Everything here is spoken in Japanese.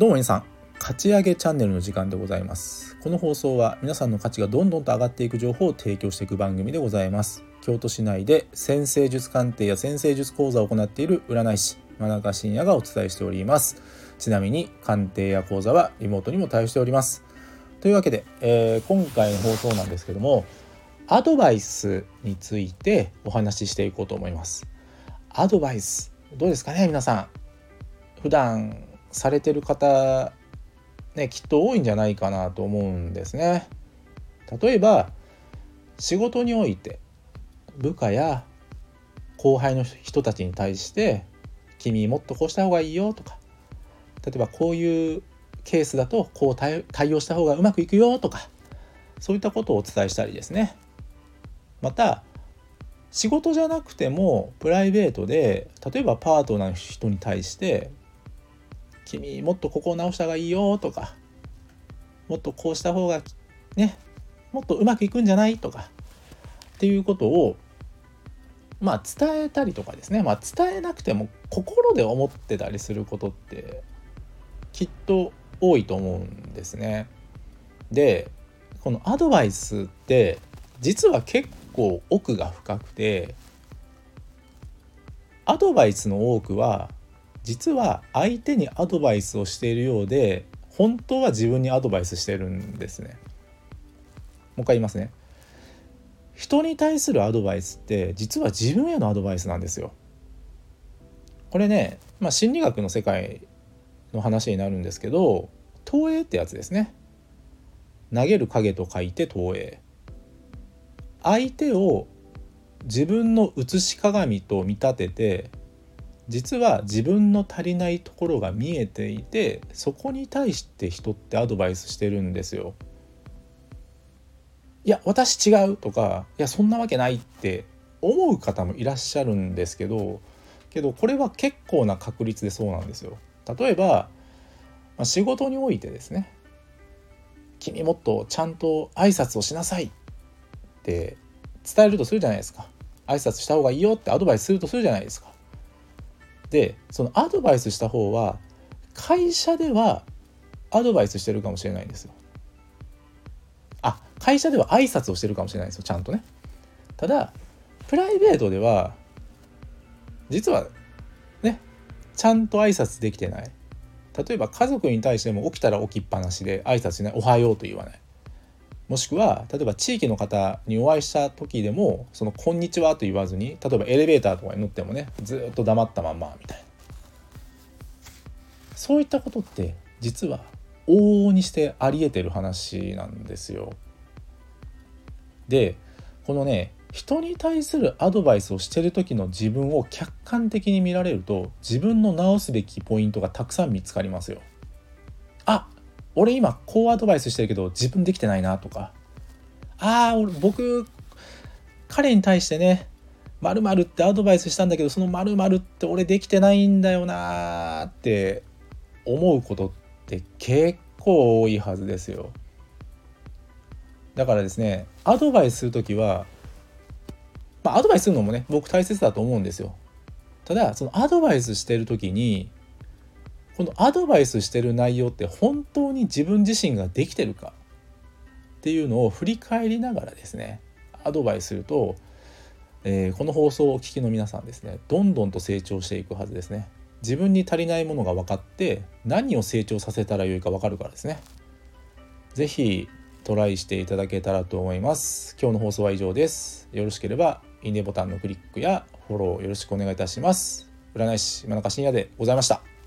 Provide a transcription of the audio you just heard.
どうも皆さん。勝ち上げチャンネルの時間でございます。この放送は皆さんの価値がどんどんと上がっていく情報を提供していく番組でございます。京都市内で先生術鑑定や先生術講座を行っている占い師真中信也がお伝えしております。ちなみに鑑定や講座はリモートにも対応しております。というわけで、えー、今回の放送なんですけどもアドバイスについてお話ししていこうと思います。アドバイスどうですかね皆さん。普段されてる方ねきっと多いんじゃないかなと思うんですね。例えば仕事において部下や後輩の人たちに対して「君もっとこうした方がいいよ」とか例えばこういうケースだとこう対応した方がうまくいくよとかそういったことをお伝えしたりですねまた仕事じゃなくてもプライベートで例えばパートナーの人に対して君もっとここを直した方がいいよとかもっとこうした方がねもっとうまくいくんじゃないとかっていうことをまあ伝えたりとかですねまあ伝えなくても心で思ってたりすることってきっと多いと思うんですね。でこのアドバイスって実は結構奥が深くてアドバイスの多くは実は相手にアドバイスをしているようで本当は自分にアドバイスしてるんですね。もう一回言いますね。人に対するアドバイスって実は自分へのアドバイスなんですよ。これね、まあ、心理学の世界の話になるんですけど投影ってやつですね。投げる影と書いて投影。相手を自分の写し鏡と見立てて実は自分の足りないところが見えていてそこに対して人ってアドバイスしてるんですよ。いや私違うとかいやそんなわけないって思う方もいらっしゃるんですけどけどこれは結構な確率でそうなんですよ。例えば、まあ、仕事においてですね君もっとちゃんと挨拶をしなさいって伝えるとするじゃないですか挨拶した方がいいよってアドバイスするとするじゃないですかでそのアドバイスした方は会社ではアドバイスしてるかもしれないんですよ。あ会社では挨拶をしてるかもしれないですよちゃんとね。ただプライベートでは実はねちゃんと挨拶できてない例えば家族に対しても起きたら起きっぱなしで挨拶しない「おはよう」と言わないもしくは例えば地域の方にお会いした時でもその「こんにちは」と言わずに例えばエレベーターとかに乗ってもねずっと黙ったまんまみたいなそういったことって実は往々にしてありえてる話なんですよ。でこのね人に対するアドバイスをしてる時の自分を客観的に見られると自分の直すべきポイントがたくさん見つかりますよ。俺今こうアドバイスしてるけど自分できてないなとか。ああ僕彼に対してね〇〇ってアドバイスしたんだけどその〇〇って俺できてないんだよなって思うことって結構多いはずですよ。だからですねアドバイスする時はまあアドバイスするのもね僕大切だと思うんですよ。ただそのアドバイスしてる時にこのアドバイスしてる内容って本当に自分自身ができてるかっていうのを振り返りながらですねアドバイスすると、えー、この放送をお聞きの皆さんですねどんどんと成長していくはずですね。自分に足りないものが分かって何を成長させたらよいか分かるからですね。是非トライしていただけたらと思います。今日の放送は以上です。よろしければいいねボタンのクリックやフォローよろしくお願いいたします。占い師真中信也でございました。